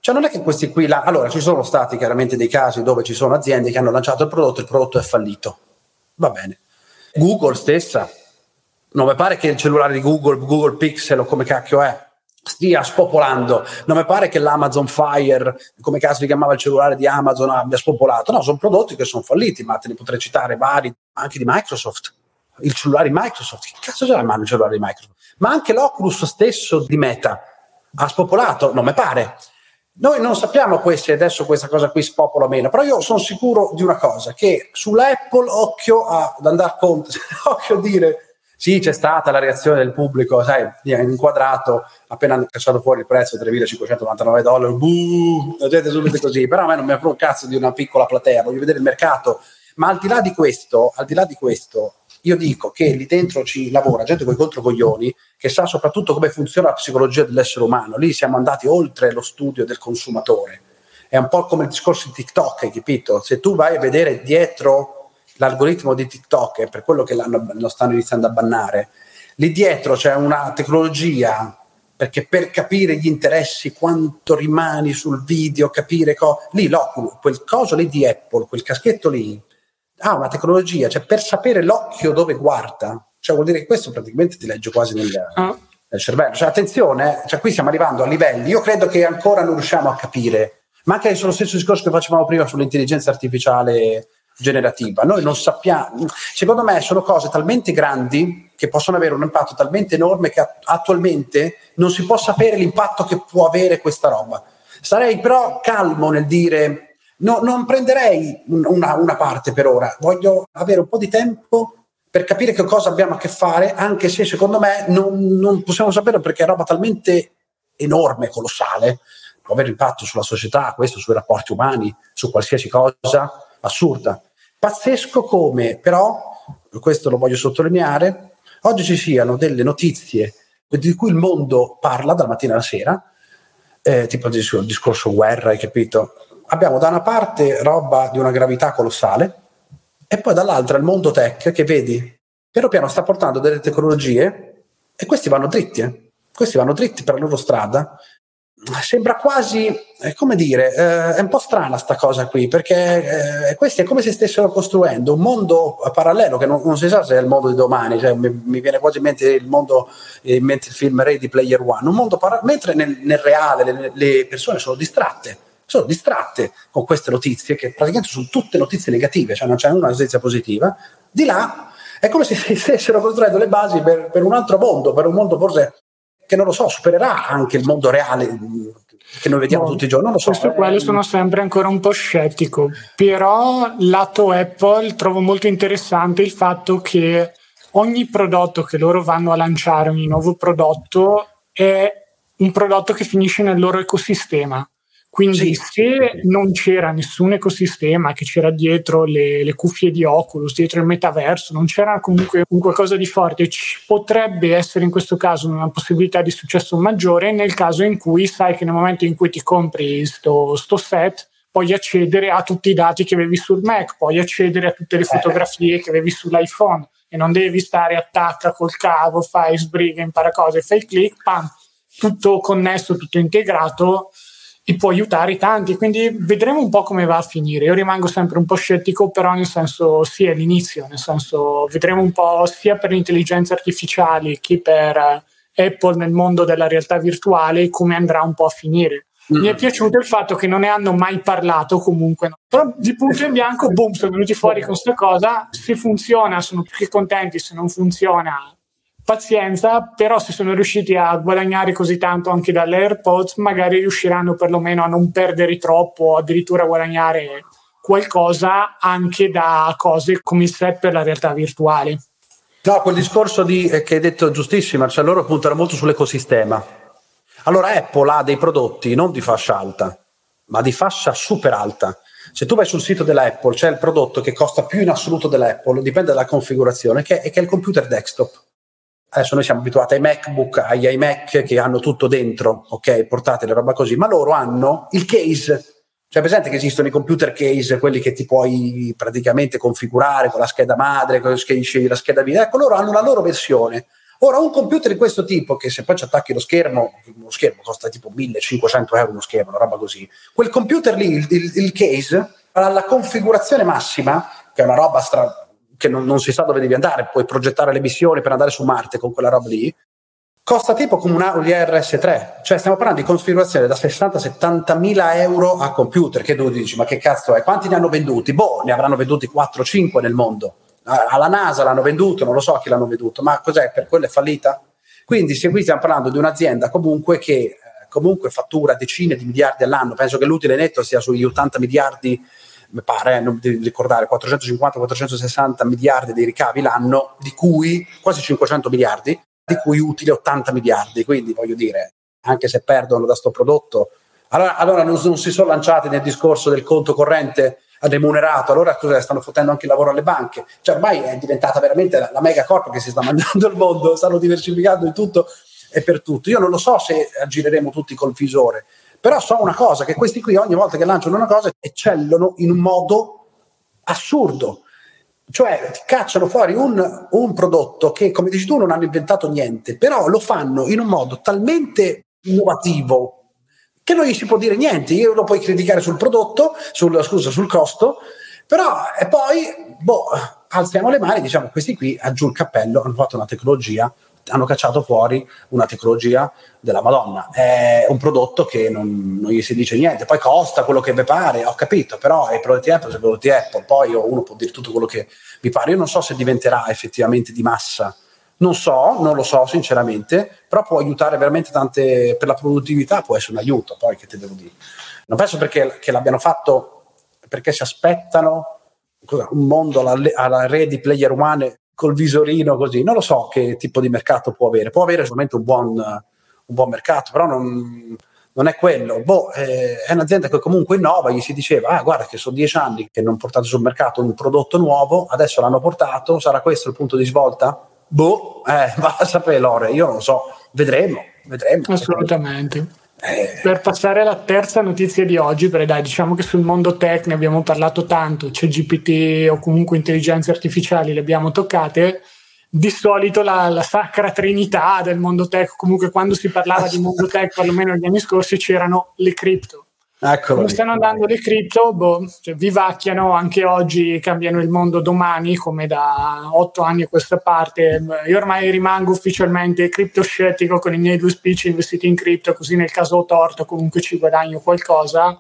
Cioè non è che questi qui, là, allora ci sono stati chiaramente dei casi dove ci sono aziende che hanno lanciato il prodotto e il prodotto è fallito. Va bene. Google stessa, non mi pare che il cellulare di Google, Google Pixel o come cacchio è, stia spopolando. Non mi pare che l'Amazon Fire, come caso si chiamava il cellulare di Amazon, abbia spopolato. No, sono prodotti che sono falliti, ma te ne potrei citare vari, anche di Microsoft. Il cellulare di Microsoft, che cazzo c'è la mano il cellulare di Microsoft? Ma anche l'Oculus stesso di Meta ha spopolato, non mi pare. Noi non sappiamo se adesso questa cosa qui spopola o meno, però io sono sicuro di una cosa, che sull'Apple occhio ad andare contro, occhio a dire sì, c'è stata la reazione del pubblico, sai, inquadrato, appena hanno cacciato fuori il prezzo 3.599 dollari, la gente subito così, però a me non mi ha un cazzo di una piccola platea, voglio vedere il mercato. Ma al di là di questo, al di là di questo, io dico che lì dentro ci lavora gente con i controcoglioni che sa soprattutto come funziona la psicologia dell'essere umano. Lì siamo andati oltre lo studio del consumatore. È un po' come il discorso di TikTok, capito? Se tu vai a vedere dietro l'algoritmo di TikTok è per quello che lo stanno iniziando a bannare. Lì dietro c'è una tecnologia perché per capire gli interessi, quanto rimani sul video, capire co- lì l'oculo, quel coso lì di Apple, quel caschetto lì, ha una tecnologia, cioè per sapere l'occhio dove guarda, cioè vuol dire che questo praticamente ti legge quasi nel, ah. nel cervello. Cioè attenzione, cioè qui stiamo arrivando a livelli, io credo che ancora non riusciamo a capire, ma anche sullo stesso discorso che facevamo prima sull'intelligenza artificiale generativa. Noi non sappiamo, secondo me sono cose talmente grandi che possono avere un impatto talmente enorme che attualmente non si può sapere l'impatto che può avere questa roba. Sarei però calmo nel dire no, non prenderei una, una parte per ora, voglio avere un po' di tempo per capire che cosa abbiamo a che fare, anche se secondo me non, non possiamo sapere perché è roba talmente enorme, colossale, può avere impatto sulla società, questo sui rapporti umani, su qualsiasi cosa, assurda. Pazzesco come però, questo lo voglio sottolineare, oggi ci siano delle notizie di cui il mondo parla dalla mattina alla sera, eh, tipo il discorso guerra, hai capito? Abbiamo da una parte roba di una gravità colossale e poi dall'altra il mondo tech che vedi piano piano sta portando delle tecnologie e questi vanno dritti, eh? questi vanno dritti per la loro strada sembra quasi, eh, come dire, eh, è un po' strana sta cosa qui, perché eh, questi è come se stessero costruendo un mondo parallelo che non, non si sa se è il mondo di domani, cioè, mi, mi, viene quasi in mente il mondo, in mente il film Ready Player One, un mondo para- mentre nel, nel reale le, le, persone sono distratte, sono distratte con queste notizie che praticamente sono tutte notizie negative, cioè non c'è una notizia positiva, di là è come se si stessero costruendo le basi per, per un altro mondo, per un mondo forse che non lo so, supererà anche il mondo reale che noi vediamo no, tutti i giorni. Non lo so. Questo eh. quello sono sempre ancora un po' scettico, però lato Apple trovo molto interessante il fatto che ogni prodotto che loro vanno a lanciare, ogni nuovo prodotto è un prodotto che finisce nel loro ecosistema. Quindi se non c'era nessun ecosistema che c'era dietro le, le, cuffie di Oculus, dietro il metaverso, non c'era comunque un qualcosa di forte, ci potrebbe essere in questo caso una possibilità di successo maggiore nel caso in cui sai che nel momento in cui ti compri sto, sto set puoi accedere a tutti i dati che avevi sul Mac, puoi accedere a tutte le eh. fotografie che avevi sull'iPhone e non devi stare attacca col cavo, fai sbriga, impara cose, fai click, pam, tutto connesso, tutto integrato e può aiutare tanti, quindi vedremo un po' come va a finire. Io rimango sempre un po' scettico, però nel senso sì, è l'inizio, nel senso vedremo un po' sia per le intelligenze artificiali che per eh, Apple nel mondo della realtà virtuale come andrà un po' a finire. Mm. Mi è piaciuto il fatto che non ne hanno mai parlato comunque, però di punto in bianco, boom, sono venuti fuori con questa cosa, se funziona sono più che contenti, se non funziona pazienza, però se sono riusciti a guadagnare così tanto anche dalle AirPods, magari riusciranno perlomeno a non perdere troppo, addirittura a guadagnare qualcosa anche da cose come il set per la realtà virtuale. No, quel discorso di, eh, che hai detto giustissimo, cioè loro puntano molto sull'ecosistema. Allora Apple ha dei prodotti non di fascia alta, ma di fascia super alta. Se tu vai sul sito dell'Apple, c'è il prodotto che costa più in assoluto dell'Apple, dipende dalla configurazione, che è, che è il computer desktop adesso noi siamo abituati ai MacBook, agli iMac che hanno tutto dentro, ok, portatile, roba così, ma loro hanno il case. Cioè, presente che esistono i computer case, quelli che ti puoi praticamente configurare con la scheda madre, con la scheda video. Ecco, loro hanno la loro versione. Ora, un computer di questo tipo, che se poi ci attacchi lo schermo, lo schermo costa tipo 1500 euro uno schermo, una roba così. Quel computer lì, il, il, il case, ha la configurazione massima, che è una roba stra- che non, non, si sa dove devi andare, puoi progettare le missioni per andare su Marte con quella roba lì, costa tipo come un Audi RS3, cioè stiamo parlando di configurazione da 60-70 mila euro a computer, che tu dici ma che cazzo è, quanti ne hanno venduti? Boh, ne avranno venduti 4-5 nel mondo, alla NASA l'hanno venduto, non lo so chi l'hanno venduto, ma cos'è, per quello è fallita? Quindi se qui stiamo parlando di un'azienda comunque che eh, comunque fattura decine di miliardi all'anno, penso che l'utile netto sia sugli 80 miliardi mi pare, non devi ricordare, 450-460 miliardi di ricavi l'anno, di cui quasi 500 miliardi, di cui utile 80 miliardi. Quindi voglio dire, anche se perdono da sto prodotto, allora, allora non, non, si sono lanciati nel discorso del conto corrente remunerato, allora cosa stanno fottendo anche il lavoro alle banche? Cioè ormai è diventata veramente la, la mega corpo che si sta mangiando il mondo, stanno diversificando in tutto e per tutto. Io non lo so se aggireremo tutti col visore, però so una cosa, che questi qui ogni volta che lanciano una cosa eccellono in un modo assurdo. Cioè ti cacciano fuori un, un prodotto che, come dici tu, non hanno inventato niente, però lo fanno in un modo talmente innovativo che non gli si può dire niente. Io lo puoi criticare sul prodotto, sul, scusa, sul costo, però e poi boh, alziamo le mani, diciamo questi qui, a giù il cappello, hanno fatto una tecnologia hanno cacciato fuori una tecnologia della Madonna. È un prodotto che non, non gli si dice niente, poi costa quello che vi pare, ho capito, però i prodotti Apple sono prodotti Apple, poi uno può dire tutto quello che vi pare. Io non so se diventerà effettivamente di massa. Non so, non lo so sinceramente, però può aiutare veramente tante, per la produttività può essere un aiuto, poi che te devo dire. Non penso perché che l'abbiano fatto perché si aspettano cosa, un mondo alla, alla Ready Player One col visorino così. Non lo so che tipo di mercato può avere. Può avere solamente un buon, un buon mercato, però non, non è quello. Boh, eh, è un'azienda che comunque innova, gli si diceva, ah, guarda che sono dieci anni che non portate sul mercato un prodotto nuovo, adesso l'hanno portato, sarà questo il punto di svolta? Boh, eh, va a sapere Lore, io non lo so, vedremo, vedremo. Assolutamente. Eh. Per passare alla terza notizia di oggi, perché dai, diciamo che sul mondo tech ne abbiamo parlato tanto, c'è GPT o comunque intelligenze artificiali le abbiamo toccate, di solito la, la, sacra trinità del mondo tech, comunque quando si parlava di mondo tech, perlomeno negli anni scorsi, c'erano le cripto. Eccolo Come stanno andando le cripto, boh, cioè, vivacchiano, anche oggi cambiano il mondo domani, come da otto anni a questa parte. Io ormai rimango ufficialmente criptoscettico con i miei due speech investiti in cripto, così nel caso torto comunque ci guadagno qualcosa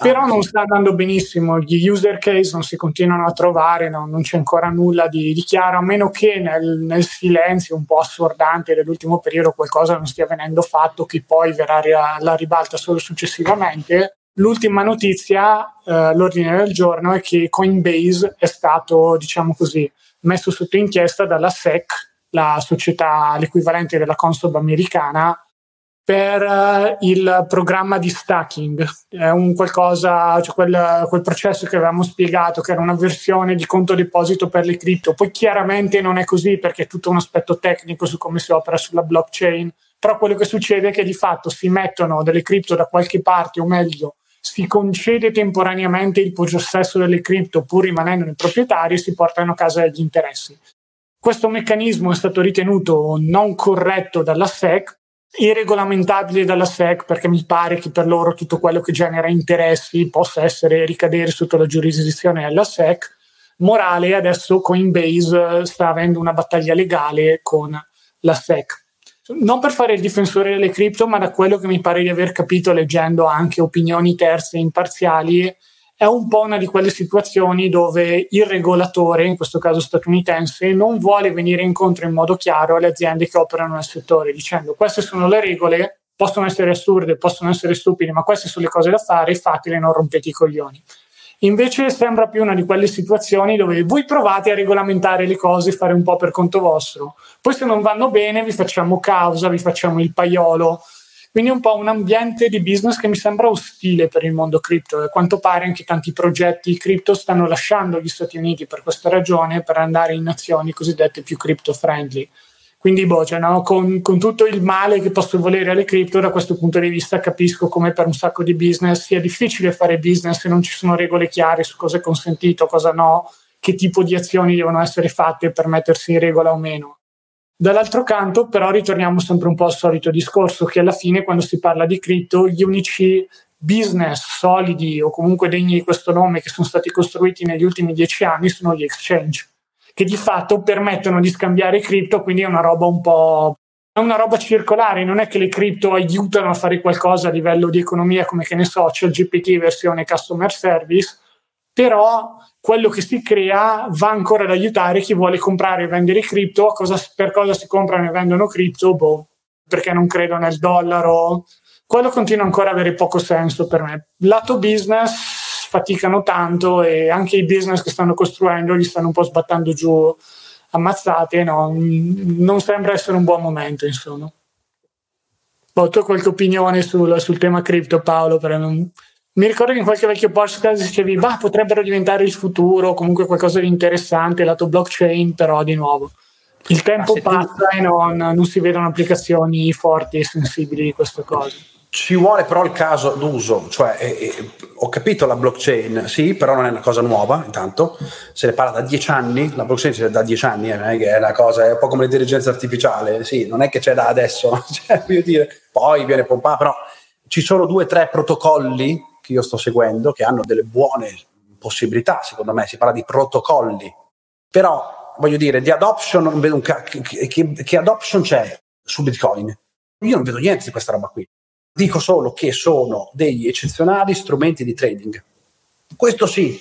però non sta andando benissimo, gli user case non si continuano a trovare, no? non c'è ancora nulla di, di chiaro, a meno che nel, nel, silenzio un po' assordante dell'ultimo periodo qualcosa non stia venendo fatto, che poi verrà alla ribalta solo successivamente. L'ultima notizia, eh, l'ordine del giorno, è che Coinbase è stato, diciamo così, messo sotto inchiesta dalla SEC, la società, l'equivalente della Consob americana, per uh, il programma di stacking, è un qualcosa, cioè quel, quel, processo che avevamo spiegato, che era una versione di conto deposito per le cripto. Poi chiaramente non è così perché è tutto un aspetto tecnico su come si opera sulla blockchain, però quello che succede è che di fatto si mettono delle cripto da qualche parte, o meglio, si concede temporaneamente il possesso delle cripto pur rimanendo nei proprietari e si portano a casa degli interessi. Questo meccanismo è stato ritenuto non corretto dalla SEC irregolamentabili dalla SEC perché mi pare che per loro tutto quello che genera interessi possa essere ricadere sotto la giurisdizione della SEC. Morale, adesso Coinbase sta avendo una battaglia legale con la SEC. Non per fare il difensore delle cripto, ma da quello che mi pare di aver capito leggendo anche opinioni terze imparziali, è un po' una di quelle situazioni dove il regolatore, in questo caso statunitense, non vuole venire incontro in modo chiaro alle aziende che operano nel settore, dicendo queste sono le regole, possono essere assurde, possono essere stupide, ma queste sono le cose da fare, fatele, non rompete i coglioni. Invece sembra più una di quelle situazioni dove voi provate a regolamentare le cose, fare un po' per conto vostro. Poi se non vanno bene vi facciamo causa, vi facciamo il paiolo, quindi è un po' un ambiente di business che mi sembra ostile per il mondo cripto. E a quanto pare anche tanti progetti cripto stanno lasciando gli Stati Uniti per questa ragione, per andare in nazioni cosiddette più crypto friendly. Quindi, boh, cioè, no, con, con, tutto il male che posso volere alle cripto, da questo punto di vista capisco come per un sacco di business sia difficile fare business se non ci sono regole chiare su cosa è consentito, cosa no, che tipo di azioni devono essere fatte per mettersi in regola o meno. Dall'altro canto, però, ritorniamo sempre un po' al solito discorso che alla fine, quando si parla di cripto, gli unici business solidi o comunque degni di questo nome che sono stati costruiti negli ultimi dieci anni sono gli exchange, che di fatto permettono di scambiare cripto, quindi è una roba un po' è una roba circolare, non è che le cripto aiutano a fare qualcosa a livello di economia come che ne so, c'è il GPT versione customer service, però quello che si crea va ancora ad aiutare chi vuole comprare e vendere cripto. Cosa, per cosa si comprano e vendono cripto? Boh, perché non credo nel dollaro. Quello continua ancora ad avere poco senso per me. Lato business faticano tanto e anche i business che stanno costruendo li stanno un po' sbattando giù ammazzate. No? Non sembra essere un buon momento, insomma. Boh, tu qualche opinione sul, sul tema cripto, Paolo? Per non mi ricordo che in qualche vecchio podcast dicevi, bah, potrebbero diventare il futuro, comunque qualcosa di interessante, lato blockchain, però di nuovo. Il tempo passa tu... e non, non, si vedono applicazioni forti e sensibili di queste cose. Ci vuole però il caso d'uso, cioè eh, eh, ho capito la blockchain, sì, però non è una cosa nuova, intanto se ne parla da dieci anni, la blockchain c'è da dieci anni, eh, è una cosa, è un po' come l'intelligenza artificiale, sì, non è che c'è da adesso, cioè, dire, poi viene pompato, però ci sono due o tre protocolli che io sto seguendo che hanno delle buone possibilità, secondo me, si parla di protocolli. Però, voglio dire, di adoption, non vedo un ca- che, che, che adoption c'è su Bitcoin? Io non vedo niente di questa roba qui. Dico solo che sono degli eccezionali strumenti di trading. Questo sì,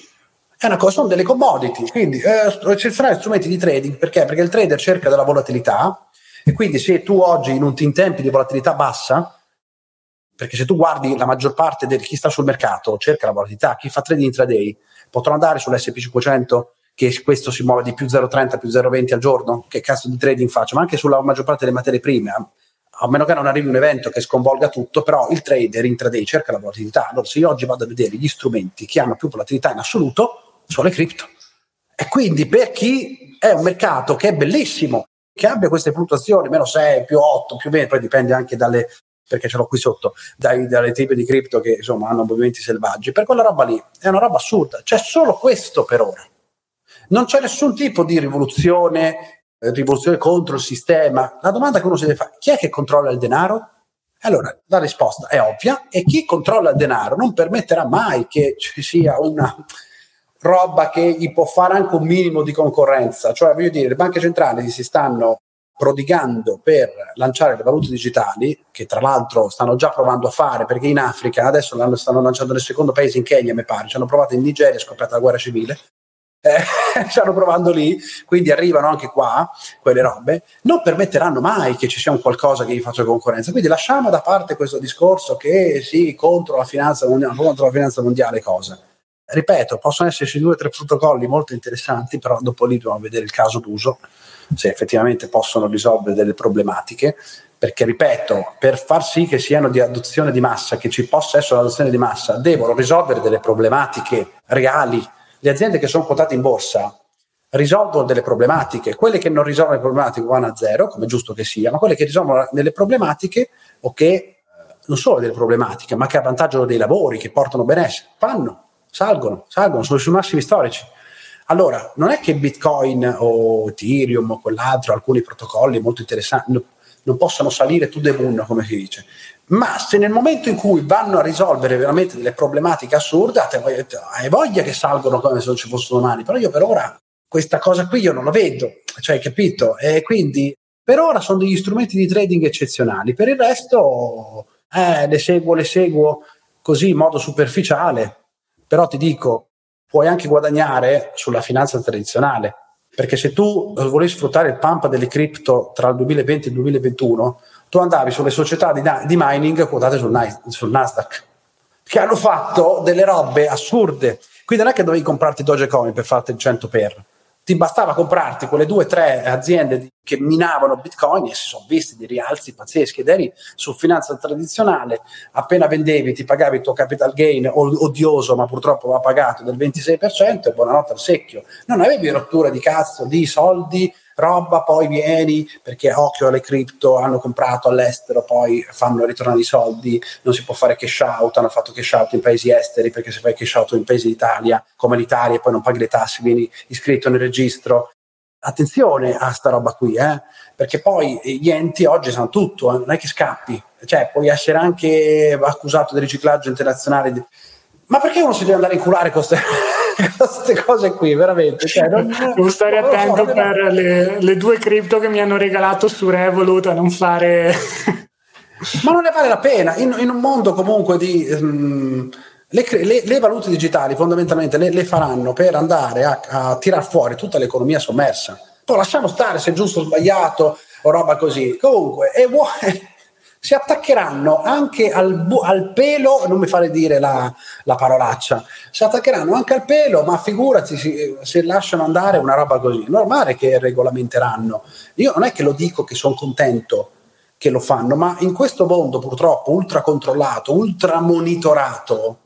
è una cosa, sono delle commodity, quindi eh, eccezionali strumenti di trading perché? Perché il trader cerca della volatilità e quindi se tu oggi in, un, in tempi di volatilità bassa perché se tu guardi la maggior parte di chi sta sul mercato cerca la volatilità, chi fa trading intraday potrà andare sull'SP500 che questo si muove di più 0,30 più 0,20 al giorno, che cazzo di trading faccio, ma anche sulla maggior parte delle materie prime, a meno che non arrivi un evento che sconvolga tutto, però il trader intraday cerca la volatilità. Allora se io oggi vado a vedere gli strumenti che hanno più volatilità in assoluto, sono le cripto. E quindi per chi è un mercato che è bellissimo, che abbia queste fluttuazioni, meno 6, più 8, più meno, poi dipende anche dalle, perché ce l'ho qui sotto, dai, dalle tipi di cripto che insomma hanno movimenti selvaggi. Per quella roba lì è una roba assurda. C'è solo questo per ora. Non c'è nessun tipo di rivoluzione, eh, rivoluzione contro il sistema. La domanda che uno si deve fare, chi è che controlla il denaro? Allora, la risposta è ovvia e chi controlla il denaro non permetterà mai che ci sia una roba che gli può fare anche un minimo di concorrenza. Cioè, voglio dire, le banche centrali si stanno prodigando per lanciare le valute digitali, che tra l'altro stanno già provando a fare, perché in Africa adesso l'hanno, stanno lanciando nel secondo paese, in Kenya mi pare, ci hanno provato in Nigeria, è scoppiata la guerra civile, eh, stanno provando lì, quindi arrivano anche qua quelle robe, non permetteranno mai che ci sia un qualcosa che gli faccia concorrenza. Quindi lasciamo da parte questo discorso che sì, contro la finanza mondiale, contro la finanza mondiale cosa. Ripeto, possono esserci due o tre protocolli molto interessanti, però dopo lì dobbiamo vedere il caso d'uso se effettivamente possono risolvere delle problematiche, perché ripeto, per far sì che siano di adozione di massa, che ci possa essere un'adozione di massa, devono risolvere delle problematiche reali. Le aziende che sono quotate in borsa risolvono delle problematiche, quelle che non risolvono le problematiche vanno a zero, come è giusto che sia, ma quelle che risolvono delle problematiche o che eh, non solo delle problematiche, ma che avvantaggiano dei lavori, che portano benessere, vanno, salgono, salgono, sono sui massimi storici. Allora, non è che Bitcoin o Ethereum o quell'altro, alcuni protocolli molto interessanti, no, non possono salire to the moon, come si dice, ma se nel momento in cui vanno a risolvere veramente delle problematiche assurde, hai voglia che salgono come se non ci fossero domani, però io per ora questa cosa qui io non la vedo, cioè hai capito? E quindi per ora sono degli strumenti di trading eccezionali, per il resto eh, le seguo, le seguo così in modo superficiale, però ti dico, puoi anche guadagnare sulla finanza tradizionale. Perché se tu volevi sfruttare il pump delle cripto tra il 2020 e il 2021, tu andavi sulle società di, di mining quotate sul, sul, Nasdaq, che hanno fatto delle robe assurde. Quindi non è che dovevi comprarti Dogecoin per farti il 100 per ti bastava comprarti quelle due o tre aziende che minavano Bitcoin e si sono visti dei rialzi pazzeschi ed eri su finanza tradizionale, appena vendevi ti pagavi il tuo capital gain odioso ma purtroppo va pagato del 26% e buonanotte al secchio. Non avevi rottura di cazzo di soldi roba, poi vieni perché occhio alle cripto, hanno comprato all'estero, poi fanno ritornare i soldi, non si può fare cash out, hanno fatto cash out in paesi esteri perché se fai cash out in paesi d'Italia come l'Italia e poi non paghi le tasse, vieni iscritto nel registro. Attenzione a sta roba qui, eh? perché poi gli enti oggi sanno tutto, eh? non è che scappi, cioè puoi essere anche accusato di riciclaggio internazionale. Ma perché uno si deve andare a inculare con queste queste cose qui, veramente. Cioè, non, Devo stare attento so, per le, le, due cripto che mi hanno regalato su Revolut a non fare... Ma non ne vale la pena. In, in un mondo comunque di... Um, le, le, le, valute digitali fondamentalmente le, le faranno per andare a, a tirar fuori tutta l'economia sommersa. Poi lasciamo stare se è giusto o sbagliato o roba così. Comunque, è buono si attaccheranno anche al, bu- al, pelo, non mi fare dire la, la, parolaccia, si attaccheranno anche al pelo, ma figurati se, se lasciano andare una roba così, è normale che regolamenteranno. Io non è che lo dico che sono contento che lo fanno, ma in questo mondo purtroppo ultra controllato, ultra monitorato,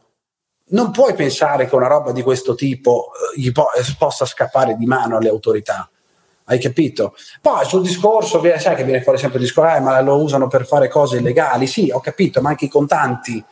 non puoi pensare che una roba di questo tipo eh, gli po- possa scappare di mano alle autorità. Hai capito? Poi sul discorso, sai che viene fuori sempre il discorso, eh, ma lo usano per fare cose illegali. Sì, ho capito, ma anche i contanti,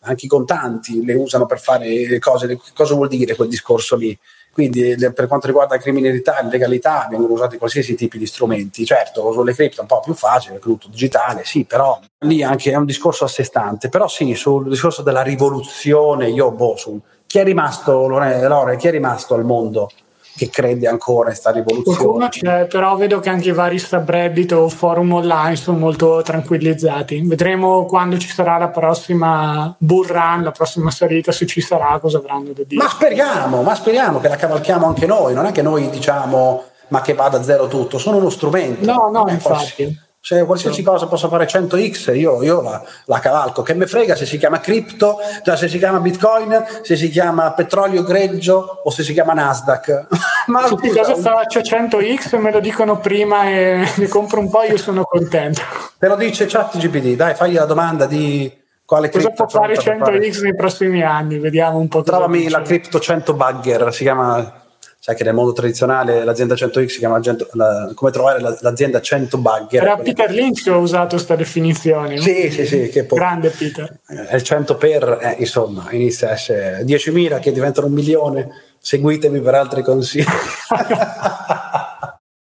anche i contanti le usano per fare cose. Cosa vuol dire quel discorso lì? Quindi per quanto riguarda la criminalità e legalità vengono usati qualsiasi tipi di strumenti. Certo, sulle cripto è un po' più facile, tutto digitale, sì, però lì anche è un discorso a sé stante. Però sì, sul discorso della rivoluzione, io boh, su, chi è rimasto, Lore, chi è rimasto al mondo? Che crede ancora in questa rivoluzione. C'è, però vedo che anche i vari subreddit o forum online sono molto tranquillizzati. Vedremo quando ci sarà la prossima bull run, la prossima salita, se ci sarà, cosa avranno da dire. Ma speriamo, ma speriamo che la cavalchiamo anche noi, non è che noi diciamo ma che vada a zero tutto, sono uno strumento. No, no, infatti. Se qualsiasi cosa possa fare 100x, io, io la, la, cavalco. Che me frega se si chiama cripto, cioè se si chiama bitcoin, se si chiama petrolio greggio o se si chiama Nasdaq. Ma Tutti cosa faccio 100x, me lo dicono prima e ne compro un po', io sono contento. Te lo dice ChatGPT, dai, fagli la domanda di quale cosa può fare 100x nei prossimi anni, vediamo un po'. Trovami la cripto 100 bugger, si chiama sai che nel mondo tradizionale l'azienda 100x si chiama la, come trovare l'azienda 100 bugger. Era Peter Lynch che ha usato questa definizione. Sì, sì, sì. Che poi, Grande Peter. È il 100 per, eh, insomma, inizia a essere 10.000 che diventano un milione, seguitemi per altri consigli.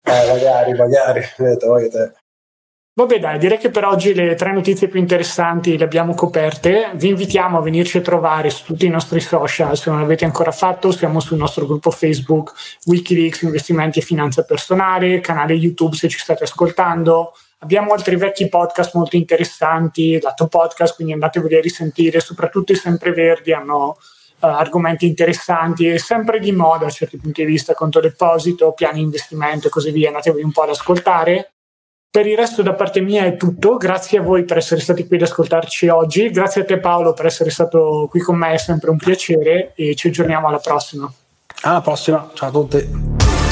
eh, magari, magari, vedete, voi te. Vabbè dai, direi che per oggi le tre notizie più interessanti le abbiamo coperte. Vi invitiamo a venirci a trovare su tutti i nostri social, se non l'avete ancora fatto, siamo sul nostro gruppo Facebook Wikileaks Investimenti e Finanza Personale, canale YouTube se ci state ascoltando. Abbiamo altri vecchi podcast molto interessanti, lato podcast, quindi andateveli a risentire, soprattutto i sempreverdi hanno uh, argomenti interessanti e sempre di moda a certi punti di vista, conto deposito, piani investimento e così via, andatevi un po' ad ascoltare. Per il resto da parte mia è tutto, grazie a voi per essere stati qui ad ascoltarci oggi, grazie a te Paolo per essere stato qui con me, è sempre un piacere e ci aggiorniamo alla prossima. Alla prossima, ciao a tutti.